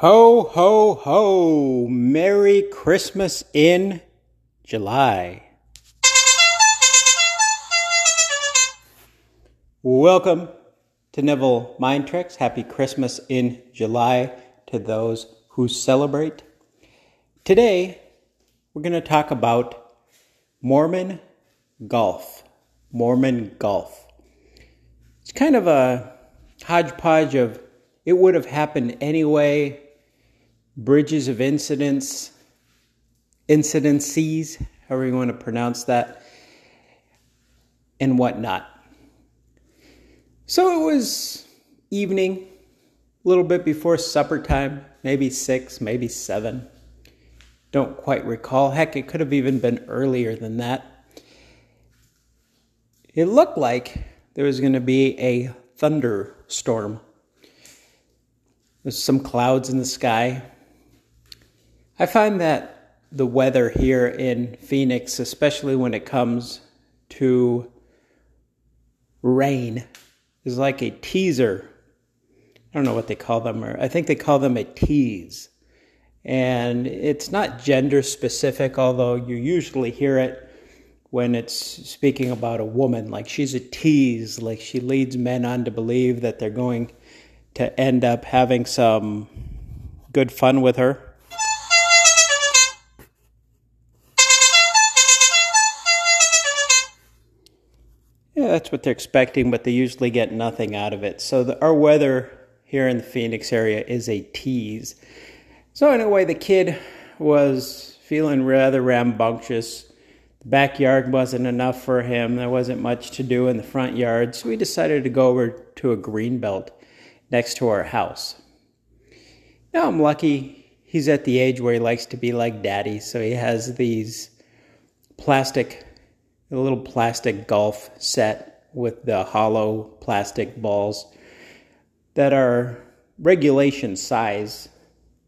Ho, ho, ho! Merry Christmas in July. Welcome to Neville Mind Tricks. Happy Christmas in July to those who celebrate. Today, we're going to talk about Mormon golf. Mormon golf. It's kind of a hodgepodge of it would have happened anyway, bridges of incidents, incidences, however you want to pronounce that, and whatnot. So it was evening, a little bit before supper time, maybe six, maybe seven. Don't quite recall. Heck, it could have even been earlier than that. It looked like there was going to be a thunderstorm. There's some clouds in the sky. I find that the weather here in Phoenix, especially when it comes to rain, is like a teaser. I don't know what they call them, or I think they call them a tease. And it's not gender specific, although you usually hear it when it's speaking about a woman. Like she's a tease, like she leads men on to believe that they're going to end up having some good fun with her. Yeah, that's what they're expecting, but they usually get nothing out of it. So the, our weather here in the Phoenix area is a tease. So anyway, the kid was feeling rather rambunctious. The backyard wasn't enough for him. There wasn't much to do in the front yard, so we decided to go over to a green belt next to our house. Now I'm lucky he's at the age where he likes to be like daddy, so he has these plastic a little plastic golf set with the hollow plastic balls that are regulation size.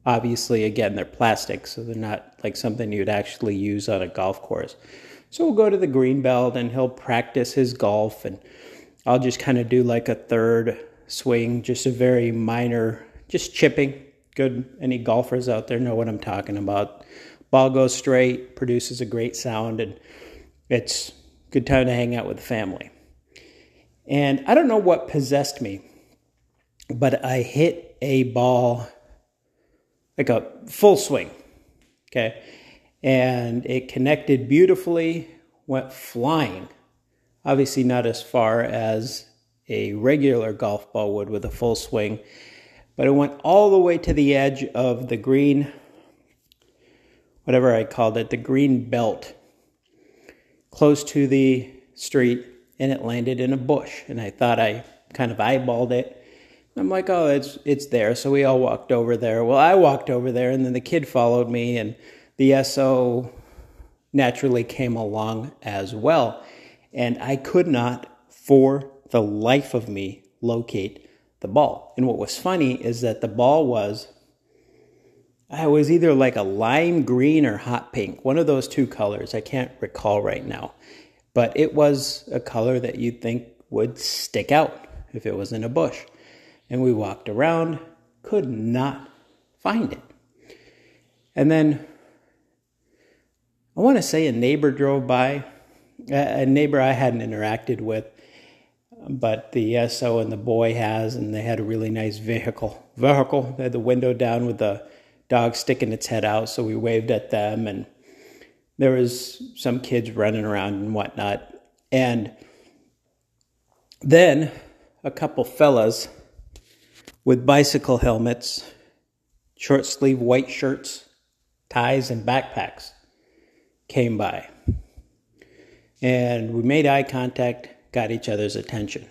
Obviously, again, they're plastic, so they're not like something you'd actually use on a golf course. So we'll go to the green belt and he'll practice his golf, and I'll just kind of do like a third swing, just a very minor, just chipping. Good. Any golfers out there know what I'm talking about. Ball goes straight, produces a great sound, and it's good time to hang out with the family. And I don't know what possessed me, but I hit a ball like a full swing. Okay. And it connected beautifully, went flying. Obviously, not as far as a regular golf ball would with a full swing, but it went all the way to the edge of the green, whatever I called it, the green belt close to the street and it landed in a bush. And I thought I kind of eyeballed it. I'm like, oh, it's it's there. So we all walked over there. Well, I walked over there, and then the kid followed me, and the SO naturally came along as well. And I could not, for the life of me, locate the ball. And what was funny is that the ball was I was either like a lime green or hot pink, one of those two colors. I can't recall right now. But it was a color that you'd think would stick out if it was in a bush. And we walked around, could not find it. And then I want to say a neighbor drove by, a neighbor I hadn't interacted with, but the SO and the boy has, and they had a really nice vehicle. Vehicle, they had the window down with the dog sticking its head out, so we waved at them, and there was some kids running around and whatnot. And then a couple fellas with bicycle helmets, short sleeve white shirts, ties, and backpacks came by. And we made eye contact, got each other's attention.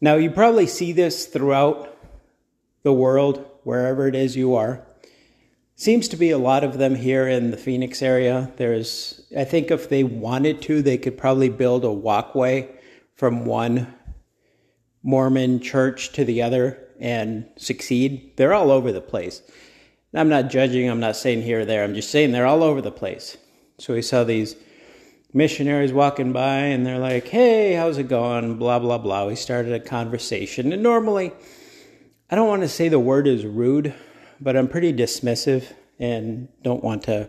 Now, you probably see this throughout the world wherever it is you are. Seems to be a lot of them here in the Phoenix area. There's, I think, if they wanted to, they could probably build a walkway from one Mormon church to the other and succeed. They're all over the place. I'm not judging, I'm not saying here or there, I'm just saying they're all over the place. So we saw these missionaries walking by and they're like, hey, how's it going? Blah, blah, blah. We started a conversation. And normally, I don't want to say the word is rude, but I'm pretty dismissive and don't want to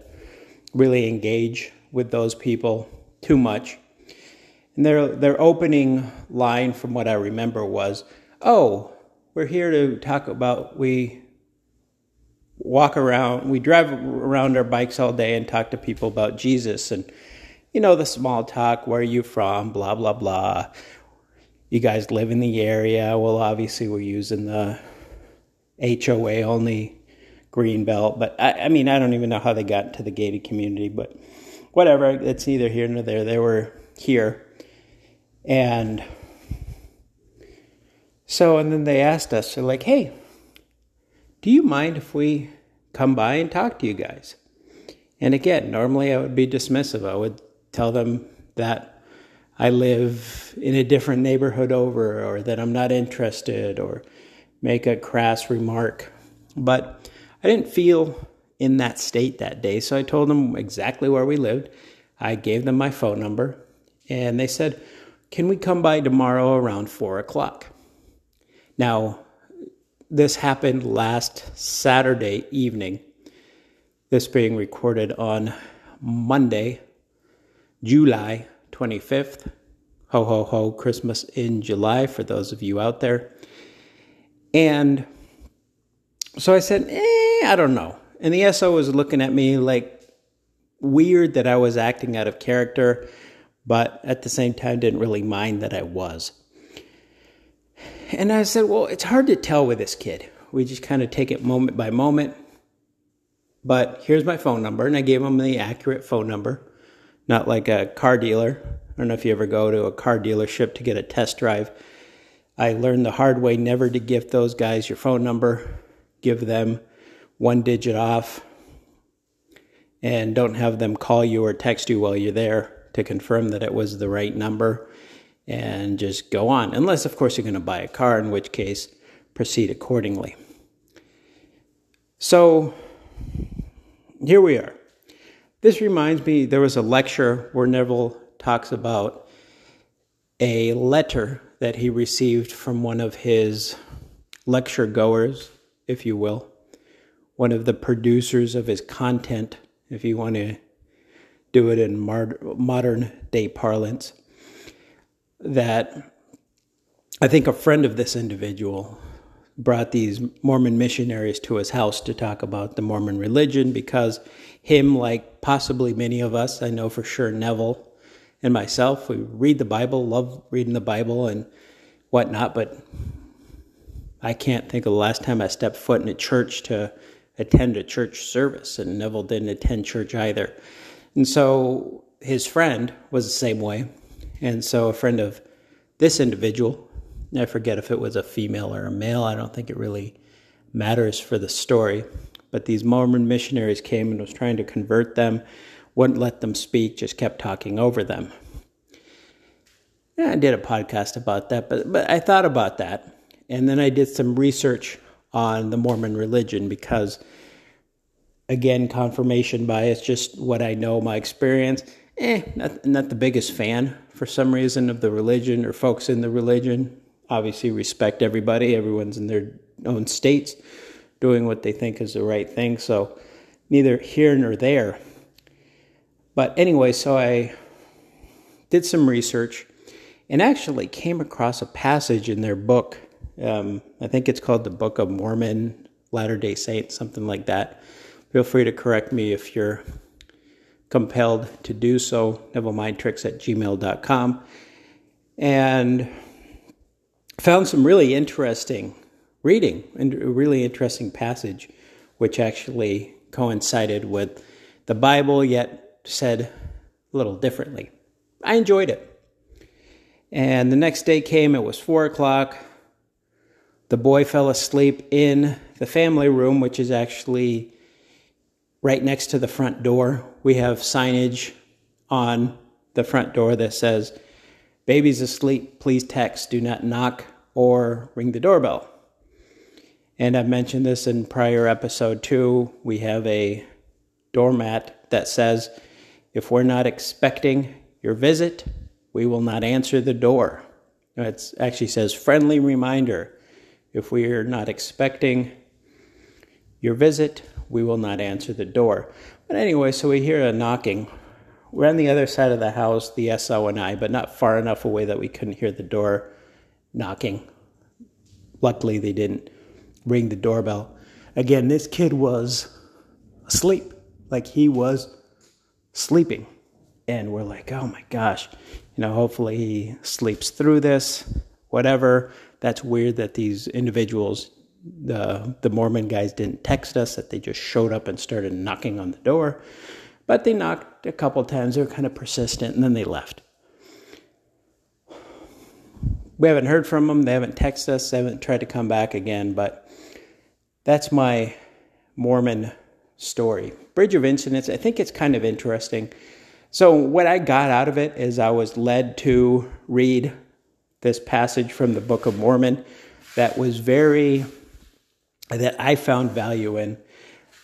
really engage with those people too much. And their their opening line from what I remember was, "Oh, we're here to talk about we walk around, we drive around our bikes all day and talk to people about Jesus and you know the small talk, where are you from, blah blah blah. You guys live in the area. Well, obviously we're using the HOA only green belt, but I, I mean I don't even know how they got to the gated community, but whatever. It's neither here nor there. They were here, and so and then they asked us, they're like, "Hey, do you mind if we come by and talk to you guys?" And again, normally I would be dismissive. I would tell them that I live in a different neighborhood over, or that I'm not interested, or make a crass remark. But I didn't feel in that state that day. So I told them exactly where we lived. I gave them my phone number, and they said, Can we come by tomorrow around four o'clock? Now, this happened last Saturday evening, this being recorded on Monday, July 25th. Ho, ho, ho, Christmas in July for those of you out there. And so I said, eh, I don't know. And the SO was looking at me like weird that I was acting out of character, but at the same time didn't really mind that I was. And I said, Well, it's hard to tell with this kid. We just kind of take it moment by moment. But here's my phone number. And I gave him the accurate phone number, not like a car dealer. I don't know if you ever go to a car dealership to get a test drive. I learned the hard way never to give those guys your phone number, give them one digit off and don't have them call you or text you while you're there to confirm that it was the right number and just go on. Unless, of course, you're going to buy a car, in which case, proceed accordingly. So, here we are. This reminds me, there was a lecture where Neville talks about a letter that he received from one of his lecture goers, if you will one of the producers of his content, if you want to do it in modern day parlance, that I think a friend of this individual brought these Mormon missionaries to his house to talk about the Mormon religion because him, like possibly many of us, I know for sure Neville and myself, we read the Bible, love reading the Bible and whatnot, but I can't think of the last time I stepped foot in a church to attend a church service, and Neville didn't attend church either. And so his friend was the same way. And so a friend of this individual, I forget if it was a female or a male, I don't think it really matters for the story. But these Mormon missionaries came and was trying to convert them, wouldn't let them speak, just kept talking over them. Yeah, I did a podcast about that, but, but I thought about that. And then I did some research on the Mormon religion because, again, confirmation bias, just what I know, my experience. Eh, not, not the biggest fan for some reason of the religion or folks in the religion. Obviously, respect everybody. Everyone's in their own states doing what they think is the right thing. So, neither here nor there. But anyway, so I did some research and actually came across a passage in their book um, I think it's called the Book of Mormon, Latter day Saints, something like that. Feel free to correct me if you're compelled to do so. NevilleMindTricks at gmail.com. And found some really interesting reading and a really interesting passage, which actually coincided with the Bible, yet said a little differently. I enjoyed it. And the next day came, it was four o'clock. The boy fell asleep in the family room, which is actually right next to the front door. We have signage on the front door that says, Baby's asleep, please text, do not knock or ring the doorbell. And I've mentioned this in prior episode too. We have a doormat that says, if we're not expecting your visit, we will not answer the door. It actually says friendly reminder If we are not expecting your visit, we will not answer the door. But anyway, so we hear a knocking. We're on the other side of the house, the SO and I, but not far enough away that we couldn't hear the door knocking. Luckily, they didn't ring the doorbell. Again, this kid was asleep. Like he was sleeping. And we're like, oh my gosh, you know, hopefully he sleeps through this, whatever. That's weird that these individuals, the, the Mormon guys, didn't text us, that they just showed up and started knocking on the door. But they knocked a couple times, they were kind of persistent, and then they left. We haven't heard from them, they haven't texted us, they haven't tried to come back again, but that's my Mormon story. Bridge of Incidents, I think it's kind of interesting. So, what I got out of it is I was led to read this passage from the Book of Mormon that was very, that I found value in,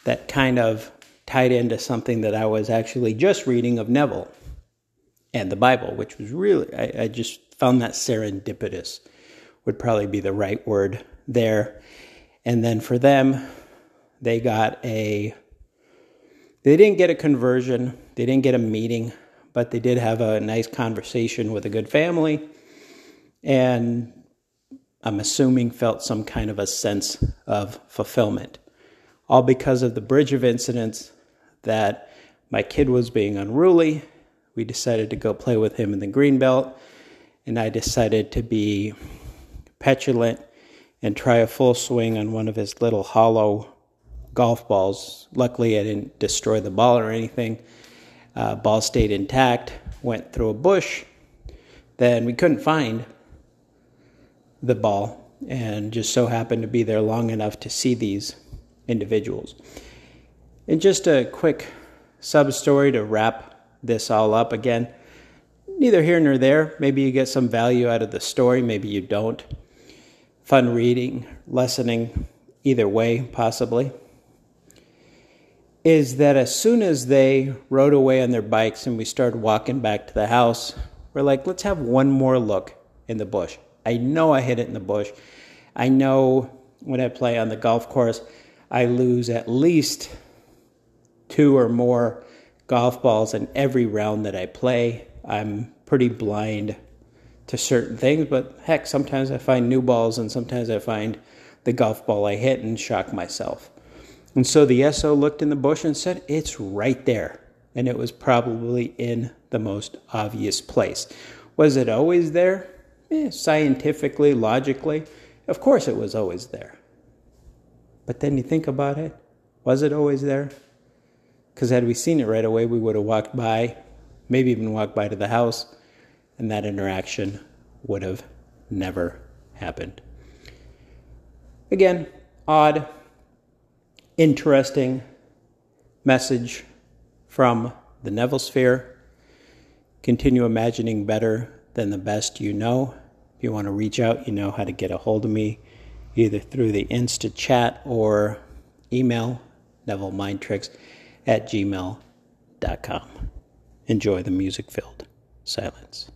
that kind of tied into something that I was actually just reading of Neville and the Bible, which was really, I, I just found that serendipitous would probably be the right word there. And then for them, they got a they didn't get a conversion, they didn't get a meeting, but they did have a nice conversation with a good family and I'm assuming felt some kind of a sense of fulfillment. All because of the bridge of incidents that my kid was being unruly. We decided to go play with him in the green belt, and I decided to be petulant and try a full swing on one of his little hollow golf balls. Luckily, I didn't destroy the ball or anything. Uh, ball stayed intact, went through a bush. Then we couldn't find the ball and just so happened to be there long enough to see these individuals. And just a quick sub story to wrap this all up again. Neither here nor there. Maybe you get some value out of the story, maybe you don't. Fun reading, lessoning, either way, possibly is that as soon as they rode away on their bikes and we started walking back to the house, we're like, let's have one more look in the bush. I know I hit it in the bush. I know when I play on the golf course, I lose at least two or more golf balls in every round that I play. I'm pretty blind to certain things, but heck, sometimes I find new balls and sometimes I find the golf ball I hit and shock myself. And so the SO looked in the bush and said, It's right there. And it was probably in the most obvious place. Was it always there? Eh, scientifically, logically, of course it was always there. But then you think about it was it always there? Because had we seen it right away, we would have walked by, maybe even walked by to the house, and that interaction would have never happened. Again, odd, interesting message from the Neville Sphere. Continue imagining better than the best you know. If you want to reach out, you know how to get a hold of me either through the Insta chat or email NevilleMindTricks at gmail.com. Enjoy the music filled silence.